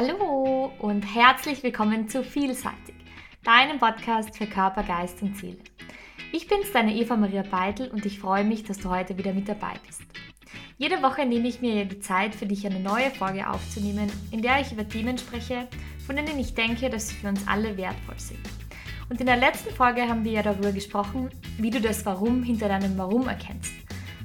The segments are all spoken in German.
Hallo und herzlich willkommen zu Vielseitig, deinem Podcast für Körper, Geist und Seele. Ich bin's, deine Eva Maria Beitel und ich freue mich, dass du heute wieder mit dabei bist. Jede Woche nehme ich mir die Zeit, für dich eine neue Folge aufzunehmen, in der ich über Themen spreche, von denen ich denke, dass sie für uns alle wertvoll sind. Und in der letzten Folge haben wir ja darüber gesprochen, wie du das Warum hinter deinem Warum erkennst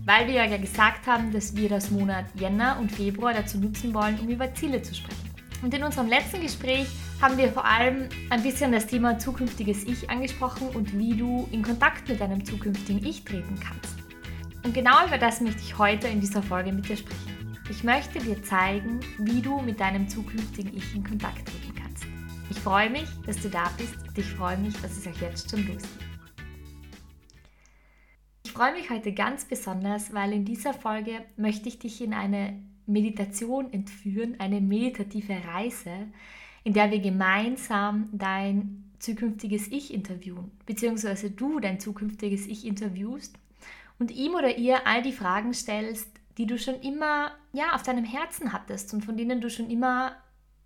weil wir ja gesagt haben, dass wir das Monat Jänner und Februar dazu nutzen wollen, um über Ziele zu sprechen. Und in unserem letzten Gespräch haben wir vor allem ein bisschen das Thema zukünftiges Ich angesprochen und wie du in Kontakt mit deinem zukünftigen Ich treten kannst. Und genau über das möchte ich heute in dieser Folge mit dir sprechen. Ich möchte dir zeigen, wie du mit deinem zukünftigen Ich in Kontakt treten kannst. Ich freue mich, dass du da bist und ich freue mich, dass es euch jetzt schon losgeht. Ich freue mich heute ganz besonders, weil in dieser Folge möchte ich dich in eine Meditation entführen, eine meditative Reise, in der wir gemeinsam dein zukünftiges Ich interviewen, beziehungsweise du dein zukünftiges Ich interviewst und ihm oder ihr all die Fragen stellst, die du schon immer ja, auf deinem Herzen hattest und von denen du schon immer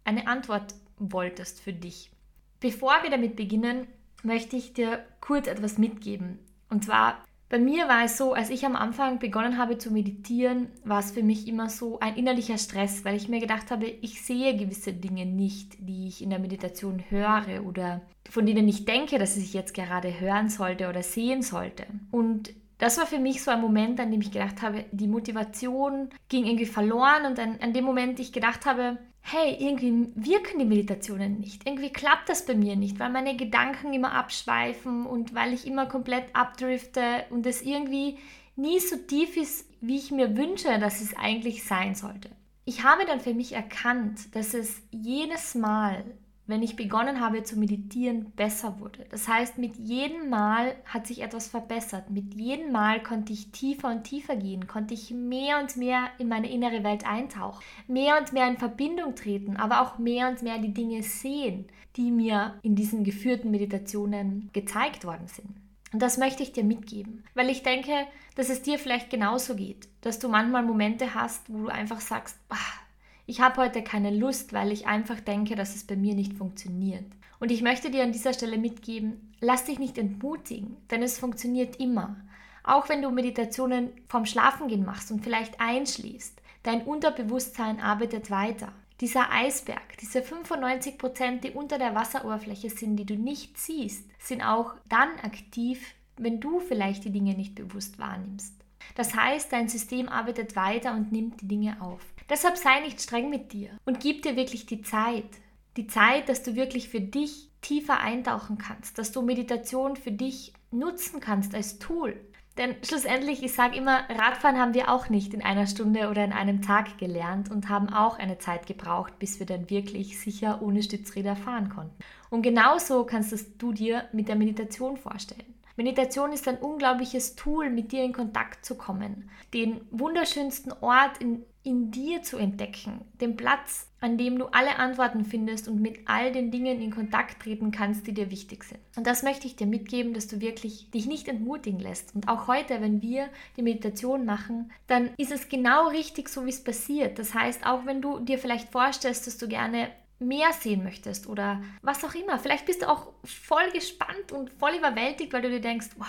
eine Antwort wolltest für dich. Bevor wir damit beginnen, möchte ich dir kurz etwas mitgeben. Und zwar bei mir war es so, als ich am Anfang begonnen habe zu meditieren, war es für mich immer so ein innerlicher Stress, weil ich mir gedacht habe, ich sehe gewisse Dinge nicht, die ich in der Meditation höre oder von denen ich denke, dass ich jetzt gerade hören sollte oder sehen sollte. Und das war für mich so ein Moment, an dem ich gedacht habe, die Motivation ging irgendwie verloren und an, an dem Moment ich gedacht habe, hey, irgendwie wirken die Meditationen nicht. Irgendwie klappt das bei mir nicht, weil meine Gedanken immer abschweifen und weil ich immer komplett abdrifte und es irgendwie nie so tief ist, wie ich mir wünsche, dass es eigentlich sein sollte. Ich habe dann für mich erkannt, dass es jedes Mal, wenn ich begonnen habe zu meditieren, besser wurde. Das heißt, mit jedem Mal hat sich etwas verbessert. Mit jedem Mal konnte ich tiefer und tiefer gehen, konnte ich mehr und mehr in meine innere Welt eintauchen, mehr und mehr in Verbindung treten, aber auch mehr und mehr die Dinge sehen, die mir in diesen geführten Meditationen gezeigt worden sind. Und das möchte ich dir mitgeben, weil ich denke, dass es dir vielleicht genauso geht, dass du manchmal Momente hast, wo du einfach sagst, bah, ich habe heute keine Lust, weil ich einfach denke, dass es bei mir nicht funktioniert. Und ich möchte dir an dieser Stelle mitgeben, lass dich nicht entmutigen, denn es funktioniert immer. Auch wenn du Meditationen vom Schlafengehen machst und vielleicht einschläfst, dein Unterbewusstsein arbeitet weiter. Dieser Eisberg, diese 95 Prozent, die unter der Wasseroberfläche sind, die du nicht siehst, sind auch dann aktiv, wenn du vielleicht die Dinge nicht bewusst wahrnimmst. Das heißt, dein System arbeitet weiter und nimmt die Dinge auf. Deshalb sei nicht streng mit dir und gib dir wirklich die Zeit. Die Zeit, dass du wirklich für dich tiefer eintauchen kannst, dass du Meditation für dich nutzen kannst als Tool. Denn schlussendlich, ich sage immer, Radfahren haben wir auch nicht in einer Stunde oder in einem Tag gelernt und haben auch eine Zeit gebraucht, bis wir dann wirklich sicher ohne Stützräder fahren konnten. Und genauso kannst du dir mit der Meditation vorstellen. Meditation ist ein unglaubliches Tool, mit dir in Kontakt zu kommen, den wunderschönsten Ort in, in dir zu entdecken, den Platz, an dem du alle Antworten findest und mit all den Dingen in Kontakt treten kannst, die dir wichtig sind. Und das möchte ich dir mitgeben, dass du wirklich dich nicht entmutigen lässt. Und auch heute, wenn wir die Meditation machen, dann ist es genau richtig, so wie es passiert. Das heißt, auch wenn du dir vielleicht vorstellst, dass du gerne mehr sehen möchtest oder was auch immer. Vielleicht bist du auch voll gespannt und voll überwältigt, weil du dir denkst, wow,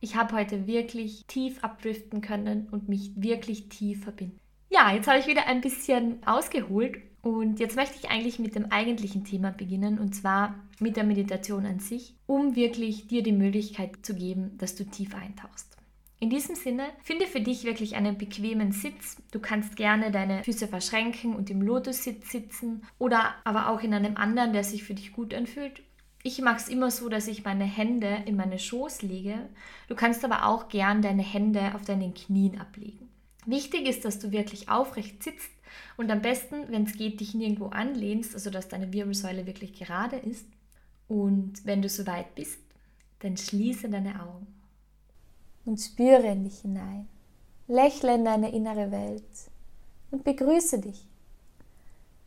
ich habe heute wirklich tief abdriften können und mich wirklich tief verbinden. Ja, jetzt habe ich wieder ein bisschen ausgeholt und jetzt möchte ich eigentlich mit dem eigentlichen Thema beginnen und zwar mit der Meditation an sich, um wirklich dir die Möglichkeit zu geben, dass du tief eintauchst. In diesem Sinne, finde für dich wirklich einen bequemen Sitz. Du kannst gerne deine Füße verschränken und im Lotussitz sitzen oder aber auch in einem anderen, der sich für dich gut anfühlt. Ich mache es immer so, dass ich meine Hände in meine Schoß lege. Du kannst aber auch gern deine Hände auf deinen Knien ablegen. Wichtig ist, dass du wirklich aufrecht sitzt und am besten, wenn es geht, dich nirgendwo anlehnst, also dass deine Wirbelsäule wirklich gerade ist. Und wenn du soweit bist, dann schließe deine Augen und spüre in dich hinein. Lächle in deine innere Welt und begrüße dich.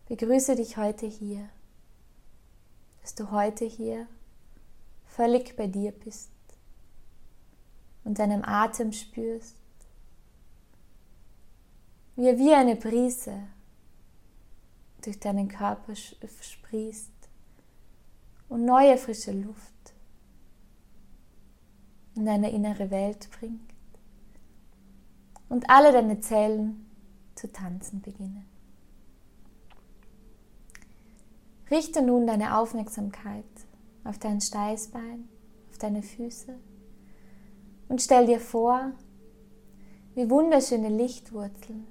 Begrüße dich heute hier, dass du heute hier völlig bei dir bist und deinem Atem spürst, wie er wie eine Brise durch deinen Körper sprießt und neue frische Luft in deine innere Welt bringt und alle deine Zellen zu tanzen beginnen. Richte nun deine Aufmerksamkeit auf dein Steißbein, auf deine Füße und stell dir vor, wie wunderschöne Lichtwurzeln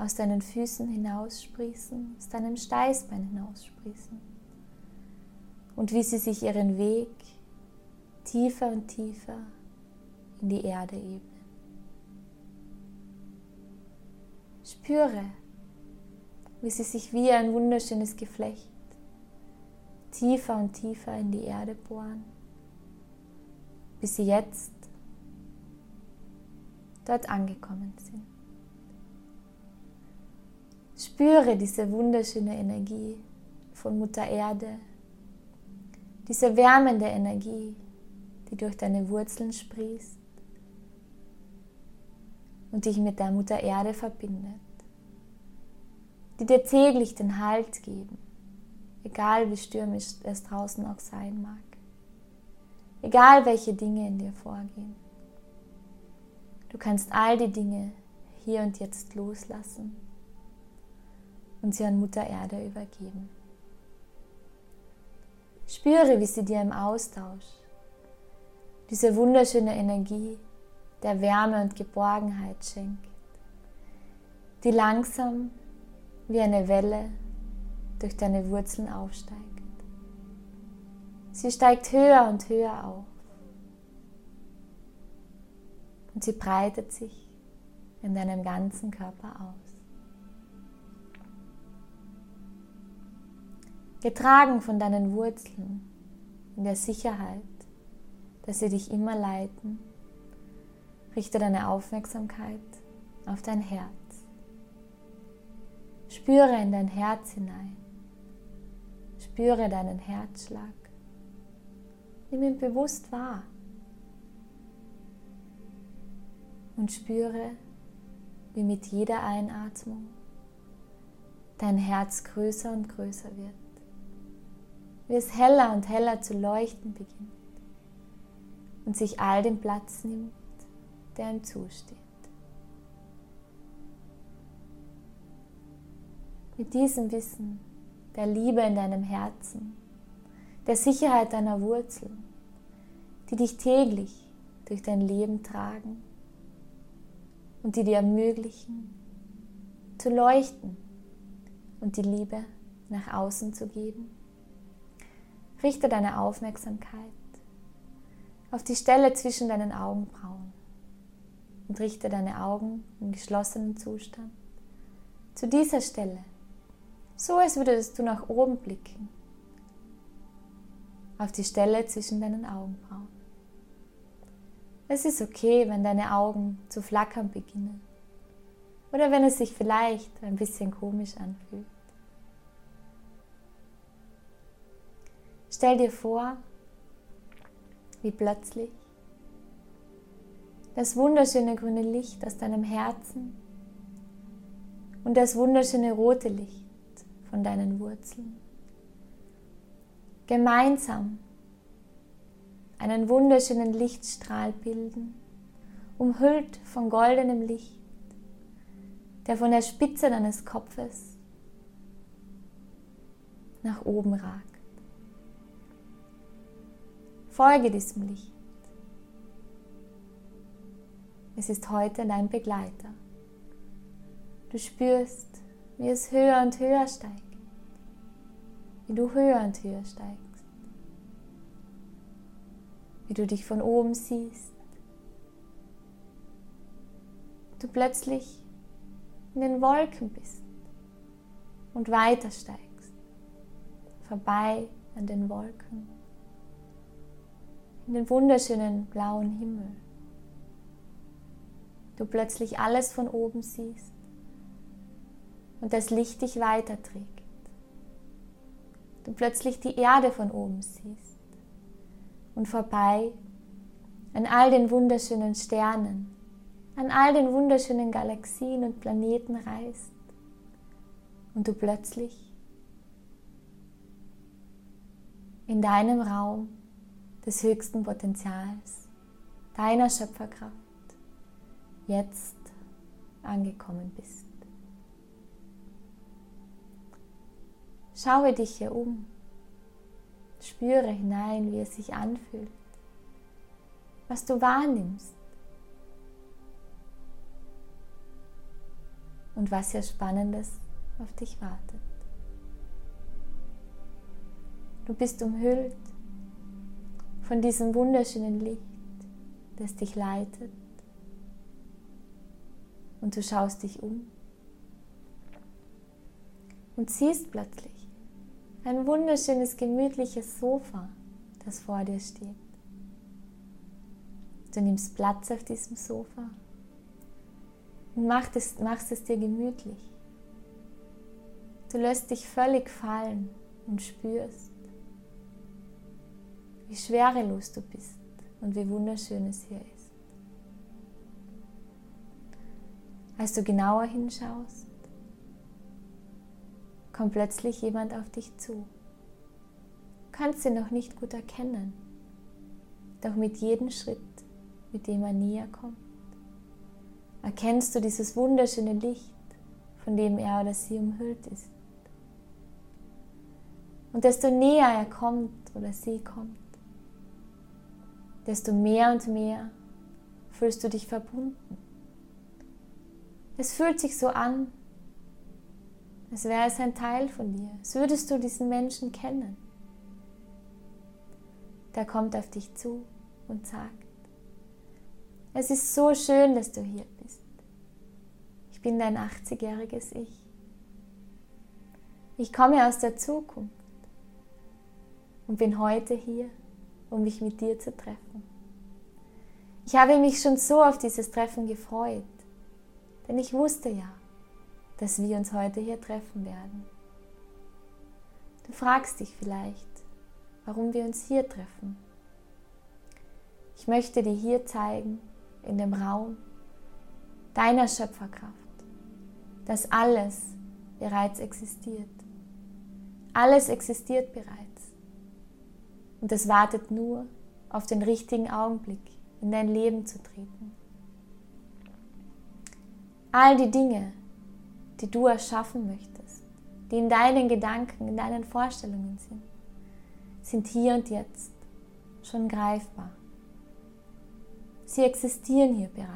aus deinen Füßen hinaussprießen, aus deinem Steißbein hinaussprießen und wie sie sich ihren Weg tiefer und tiefer in die Erde ebnen. Spüre, wie sie sich wie ein wunderschönes Geflecht tiefer und tiefer in die Erde bohren, bis sie jetzt dort angekommen sind. Spüre diese wunderschöne Energie von Mutter Erde, diese wärmende Energie, die durch deine Wurzeln sprießt und dich mit der Mutter Erde verbindet, die dir täglich den Halt geben, egal wie stürmisch es draußen auch sein mag, egal welche Dinge in dir vorgehen. Du kannst all die Dinge hier und jetzt loslassen und sie an Mutter Erde übergeben. Spüre, wie sie dir im Austausch diese wunderschöne Energie der Wärme und Geborgenheit schenkt, die langsam wie eine Welle durch deine Wurzeln aufsteigt. Sie steigt höher und höher auf und sie breitet sich in deinem ganzen Körper aus. Getragen von deinen Wurzeln, in der Sicherheit, dass sie dich immer leiten, richte deine Aufmerksamkeit auf dein Herz. Spüre in dein Herz hinein. Spüre deinen Herzschlag. Nimm ihn bewusst wahr. Und spüre, wie mit jeder Einatmung dein Herz größer und größer wird wie es heller und heller zu leuchten beginnt und sich all den Platz nimmt, der ihm zusteht. Mit diesem Wissen der Liebe in deinem Herzen, der Sicherheit deiner Wurzeln, die dich täglich durch dein Leben tragen und die dir ermöglichen, zu leuchten und die Liebe nach außen zu geben Richte deine Aufmerksamkeit auf die Stelle zwischen deinen Augenbrauen und richte deine Augen im geschlossenen Zustand zu dieser Stelle, so als würdest du nach oben blicken, auf die Stelle zwischen deinen Augenbrauen. Es ist okay, wenn deine Augen zu flackern beginnen oder wenn es sich vielleicht ein bisschen komisch anfühlt. Stell dir vor, wie plötzlich das wunderschöne grüne Licht aus deinem Herzen und das wunderschöne rote Licht von deinen Wurzeln gemeinsam einen wunderschönen Lichtstrahl bilden, umhüllt von goldenem Licht, der von der Spitze deines Kopfes nach oben ragt. Folge diesem Licht. Es ist heute dein Begleiter. Du spürst, wie es höher und höher steigt, wie du höher und höher steigst, wie du dich von oben siehst, du plötzlich in den Wolken bist und weiter steigst, vorbei an den Wolken in den wunderschönen blauen Himmel. Du plötzlich alles von oben siehst und das Licht dich weiterträgt. Du plötzlich die Erde von oben siehst und vorbei an all den wunderschönen Sternen, an all den wunderschönen Galaxien und Planeten reist und du plötzlich in deinem Raum des höchsten Potenzials, deiner Schöpferkraft, jetzt angekommen bist. Schaue dich hier um, spüre hinein, wie es sich anfühlt, was du wahrnimmst und was hier Spannendes auf dich wartet. Du bist umhüllt von diesem wunderschönen Licht, das dich leitet. Und du schaust dich um und siehst plötzlich ein wunderschönes, gemütliches Sofa, das vor dir steht. Du nimmst Platz auf diesem Sofa und machst es, machst es dir gemütlich. Du lässt dich völlig fallen und spürst, wie schwerelos du bist und wie wunderschön es hier ist. Als du genauer hinschaust, kommt plötzlich jemand auf dich zu. Du kannst ihn noch nicht gut erkennen, doch mit jedem Schritt, mit dem er näher kommt, erkennst du dieses wunderschöne Licht, von dem er oder sie umhüllt ist. Und desto näher er kommt oder sie kommt, desto mehr und mehr fühlst du dich verbunden. Es fühlt sich so an, als wäre es ein Teil von dir, als würdest du diesen Menschen kennen. Der kommt auf dich zu und sagt, es ist so schön, dass du hier bist. Ich bin dein 80-jähriges Ich. Ich komme aus der Zukunft und bin heute hier um mich mit dir zu treffen. Ich habe mich schon so auf dieses Treffen gefreut, denn ich wusste ja, dass wir uns heute hier treffen werden. Du fragst dich vielleicht, warum wir uns hier treffen. Ich möchte dir hier zeigen, in dem Raum deiner Schöpferkraft, dass alles bereits existiert. Alles existiert bereits. Und es wartet nur auf den richtigen Augenblick, in dein Leben zu treten. All die Dinge, die du erschaffen möchtest, die in deinen Gedanken, in deinen Vorstellungen sind, sind hier und jetzt schon greifbar. Sie existieren hier bereits.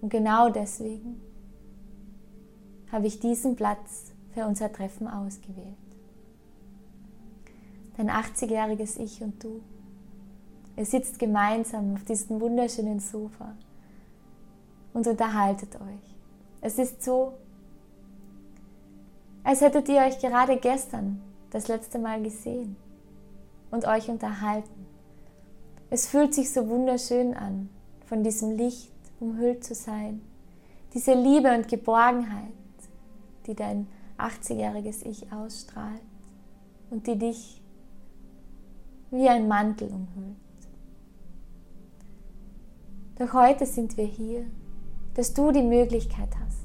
Und genau deswegen habe ich diesen Platz für unser Treffen ausgewählt dein 80-jähriges Ich und du. Ihr sitzt gemeinsam auf diesem wunderschönen Sofa und unterhaltet euch. Es ist so, als hättet ihr euch gerade gestern das letzte Mal gesehen und euch unterhalten. Es fühlt sich so wunderschön an, von diesem Licht umhüllt zu sein. Diese Liebe und Geborgenheit, die dein 80-jähriges Ich ausstrahlt und die dich wie ein Mantel umhüllt. Doch heute sind wir hier, dass du die Möglichkeit hast,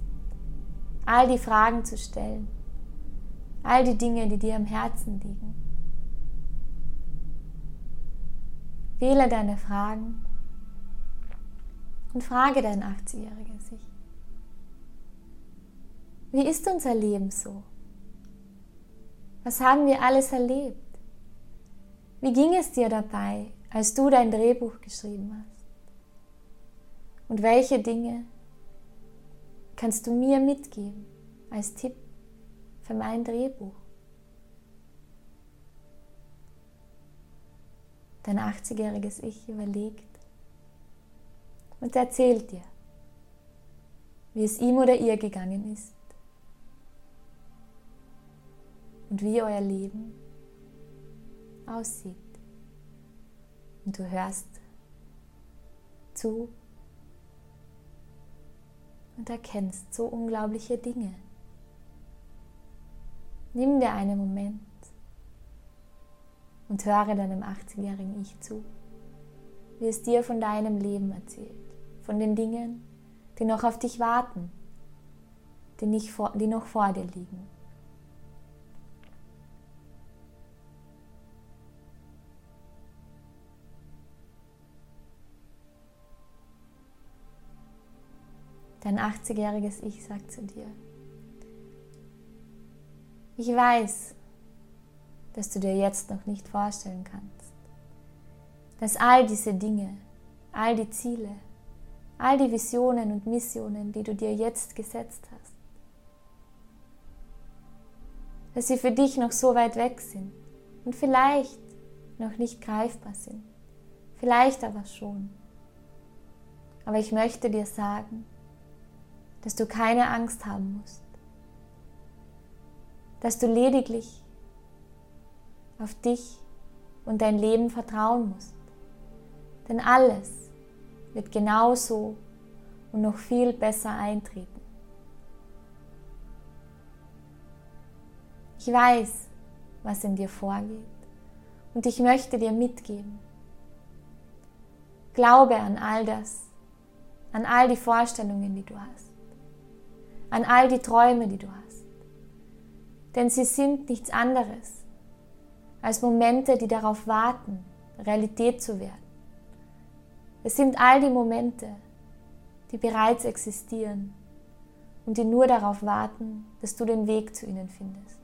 all die Fragen zu stellen, all die Dinge, die dir am Herzen liegen. Wähle deine Fragen und frage dein 80-jähriges Ich. Wie ist unser Leben so? Was haben wir alles erlebt? Wie ging es dir dabei, als du dein Drehbuch geschrieben hast? Und welche Dinge kannst du mir mitgeben als Tipp für mein Drehbuch? Dein 80-jähriges Ich überlegt und erzählt dir, wie es ihm oder ihr gegangen ist und wie euer Leben aussieht. Und du hörst zu und erkennst so unglaubliche Dinge. Nimm dir einen Moment und höre deinem 80-jährigen Ich zu, wie es dir von deinem Leben erzählt, von den Dingen, die noch auf dich warten, die, nicht vor, die noch vor dir liegen. Dein 80-jähriges Ich sagt zu dir, ich weiß, dass du dir jetzt noch nicht vorstellen kannst, dass all diese Dinge, all die Ziele, all die Visionen und Missionen, die du dir jetzt gesetzt hast, dass sie für dich noch so weit weg sind und vielleicht noch nicht greifbar sind, vielleicht aber schon. Aber ich möchte dir sagen, dass du keine Angst haben musst, dass du lediglich auf dich und dein Leben vertrauen musst. Denn alles wird genauso und noch viel besser eintreten. Ich weiß, was in dir vorgeht und ich möchte dir mitgeben. Glaube an all das, an all die Vorstellungen, die du hast, an all die Träume, die du hast. Denn sie sind nichts anderes als Momente, die darauf warten, Realität zu werden. Es sind all die Momente, die bereits existieren und die nur darauf warten, dass du den Weg zu ihnen findest.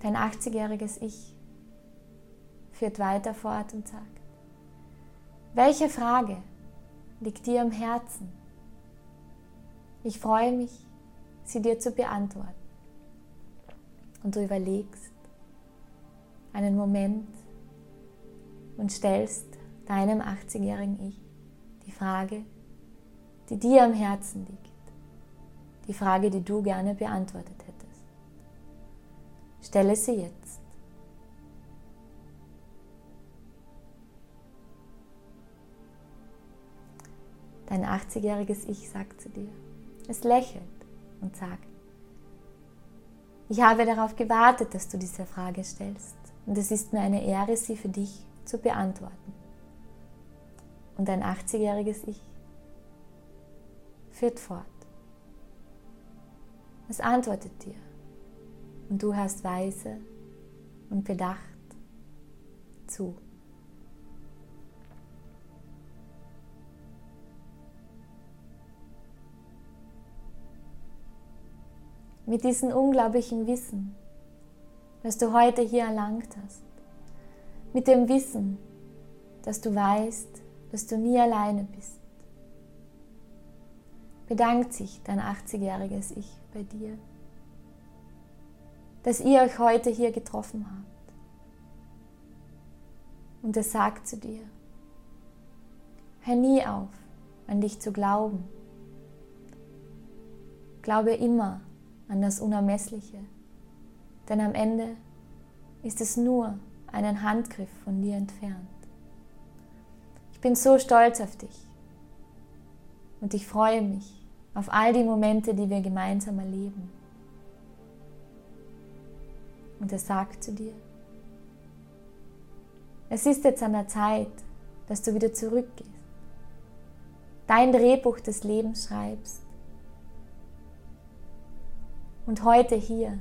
Dein 80-jähriges Ich führt weiter fort und sagt, welche Frage liegt dir am Herzen? Ich freue mich, sie dir zu beantworten. Und du überlegst einen Moment und stellst deinem 80-jährigen Ich die Frage, die dir am Herzen liegt. Die Frage, die du gerne beantwortet hättest. Stelle sie jetzt. Dein 80-jähriges Ich sagt zu dir, es lächelt und sagt, ich habe darauf gewartet, dass du diese Frage stellst und es ist mir eine Ehre, sie für dich zu beantworten. Und ein 80-jähriges Ich führt fort. Es antwortet dir und du hast weise und bedacht zu. Mit diesem unglaublichen Wissen, das du heute hier erlangt hast, mit dem Wissen, dass du weißt, dass du nie alleine bist, bedankt sich dein 80-jähriges Ich bei dir, dass ihr euch heute hier getroffen habt. Und es sagt zu dir, hör nie auf, an dich zu glauben. Glaube immer an das Unermessliche, denn am Ende ist es nur einen Handgriff von dir entfernt. Ich bin so stolz auf dich und ich freue mich auf all die Momente, die wir gemeinsam erleben. Und er sagt zu dir, es ist jetzt an der Zeit, dass du wieder zurückgehst, dein Drehbuch des Lebens schreibst und heute hier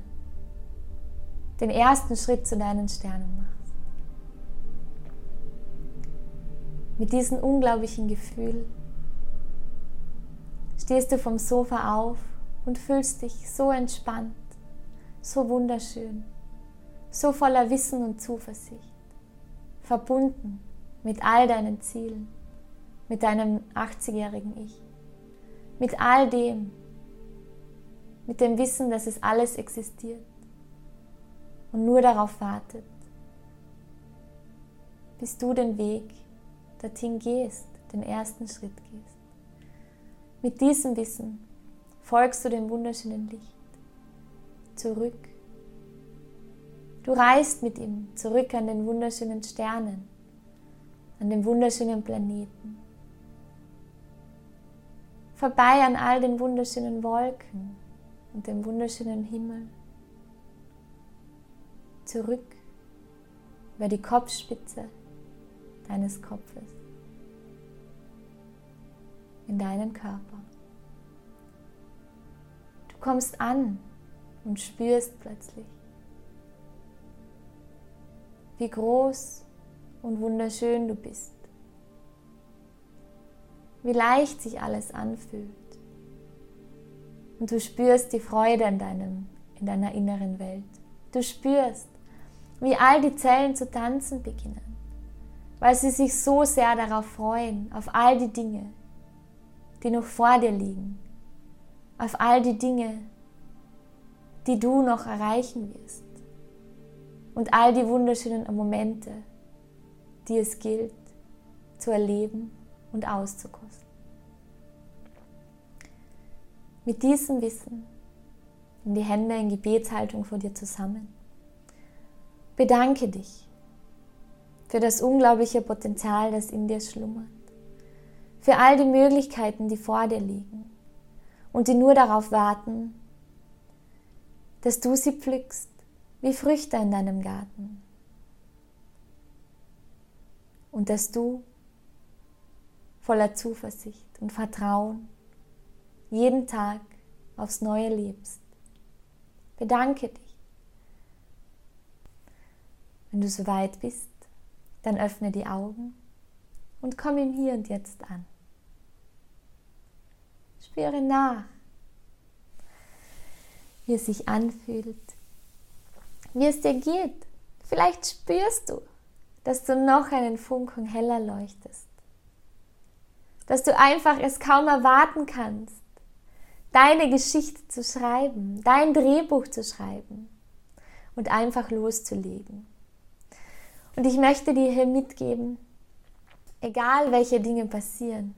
den ersten Schritt zu deinen Sternen machst. Mit diesem unglaublichen Gefühl stehst du vom Sofa auf und fühlst dich so entspannt, so wunderschön, so voller Wissen und Zuversicht, verbunden mit all deinen Zielen, mit deinem 80-jährigen Ich, mit all dem, mit dem Wissen, dass es alles existiert und nur darauf wartet, bis du den Weg dorthin gehst, den ersten Schritt gehst. Mit diesem Wissen folgst du dem wunderschönen Licht zurück. Du reist mit ihm zurück an den wunderschönen Sternen, an den wunderschönen Planeten, vorbei an all den wunderschönen Wolken und dem wunderschönen Himmel, zurück über die Kopfspitze deines Kopfes in deinen Körper. Du kommst an und spürst plötzlich, wie groß und wunderschön du bist. Wie leicht sich alles anfühlt. Und du spürst die Freude in, deinem, in deiner inneren Welt. Du spürst, wie all die Zellen zu tanzen beginnen, weil sie sich so sehr darauf freuen, auf all die Dinge, die noch vor dir liegen, auf all die Dinge, die du noch erreichen wirst und all die wunderschönen Momente, die es gilt zu erleben und auszukosten. Mit diesem Wissen in die Hände in Gebetshaltung vor dir zusammen. Bedanke dich für das unglaubliche Potenzial, das in dir schlummert, für all die Möglichkeiten, die vor dir liegen und die nur darauf warten, dass du sie pflückst wie Früchte in deinem Garten und dass du voller Zuversicht und Vertrauen jeden Tag aufs Neue lebst. Bedanke dich. Wenn du soweit bist, dann öffne die Augen und komm im Hier und Jetzt an. Spüre nach, wie es sich anfühlt, wie es dir geht. Vielleicht spürst du, dass du noch einen Funken heller leuchtest. Dass du einfach es kaum erwarten kannst, deine Geschichte zu schreiben, dein Drehbuch zu schreiben und einfach loszulegen. Und ich möchte dir hier mitgeben, egal welche Dinge passieren,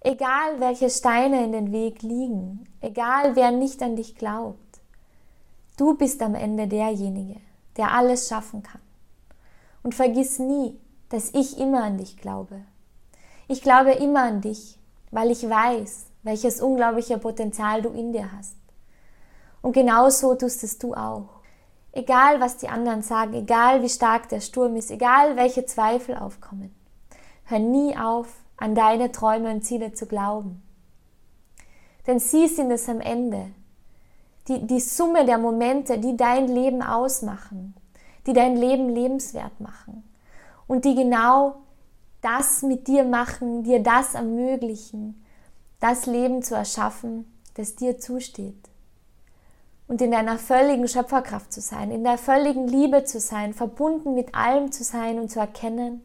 egal welche Steine in den Weg liegen, egal wer nicht an dich glaubt, du bist am Ende derjenige, der alles schaffen kann. Und vergiss nie, dass ich immer an dich glaube. Ich glaube immer an dich, weil ich weiß, welches unglaubliche Potenzial du in dir hast. Und genauso tust es du auch. Egal, was die anderen sagen, egal wie stark der Sturm ist, egal welche Zweifel aufkommen, hör nie auf, an deine Träume und Ziele zu glauben. Denn sie sind es am Ende, die, die Summe der Momente, die dein Leben ausmachen, die dein Leben lebenswert machen und die genau das mit dir machen, dir das ermöglichen, das Leben zu erschaffen, das dir zusteht. Und in deiner völligen Schöpferkraft zu sein, in der völligen Liebe zu sein, verbunden mit allem zu sein und zu erkennen,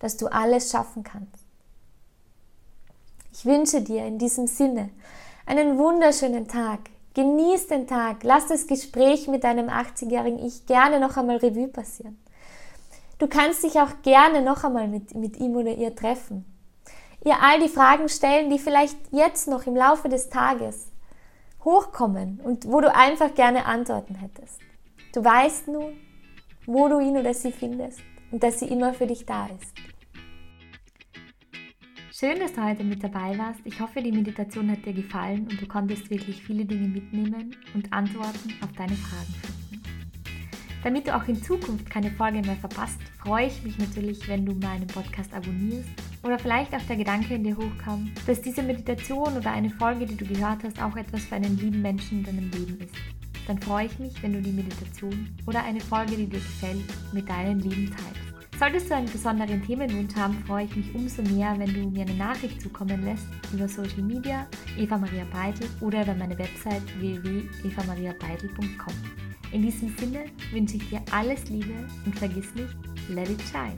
dass du alles schaffen kannst. Ich wünsche dir in diesem Sinne einen wunderschönen Tag. Genieß den Tag. Lass das Gespräch mit deinem 80-jährigen Ich gerne noch einmal Revue passieren. Du kannst dich auch gerne noch einmal mit, mit ihm oder ihr treffen ihr all die Fragen stellen, die vielleicht jetzt noch im Laufe des Tages hochkommen und wo du einfach gerne Antworten hättest. Du weißt nun, wo du ihn oder sie findest und dass sie immer für dich da ist. Schön, dass du heute mit dabei warst. Ich hoffe, die Meditation hat dir gefallen und du konntest wirklich viele Dinge mitnehmen und Antworten auf deine Fragen finden. Damit du auch in Zukunft keine Folge mehr verpasst, freue ich mich natürlich, wenn du meinen Podcast abonnierst oder vielleicht auch der Gedanke in dir hochkam, dass diese Meditation oder eine Folge, die du gehört hast, auch etwas für einen lieben Menschen in deinem Leben ist. Dann freue ich mich, wenn du die Meditation oder eine Folge, die dir gefällt, mit deinen Lieben teilst. Solltest du einen besonderen Themenwunsch haben, freue ich mich umso mehr, wenn du mir eine Nachricht zukommen lässt über Social Media, Eva Maria Beidel oder über meine Website www.evamariabeidel.com. In diesem Sinne wünsche ich dir alles Liebe und vergiss nicht, let it shine.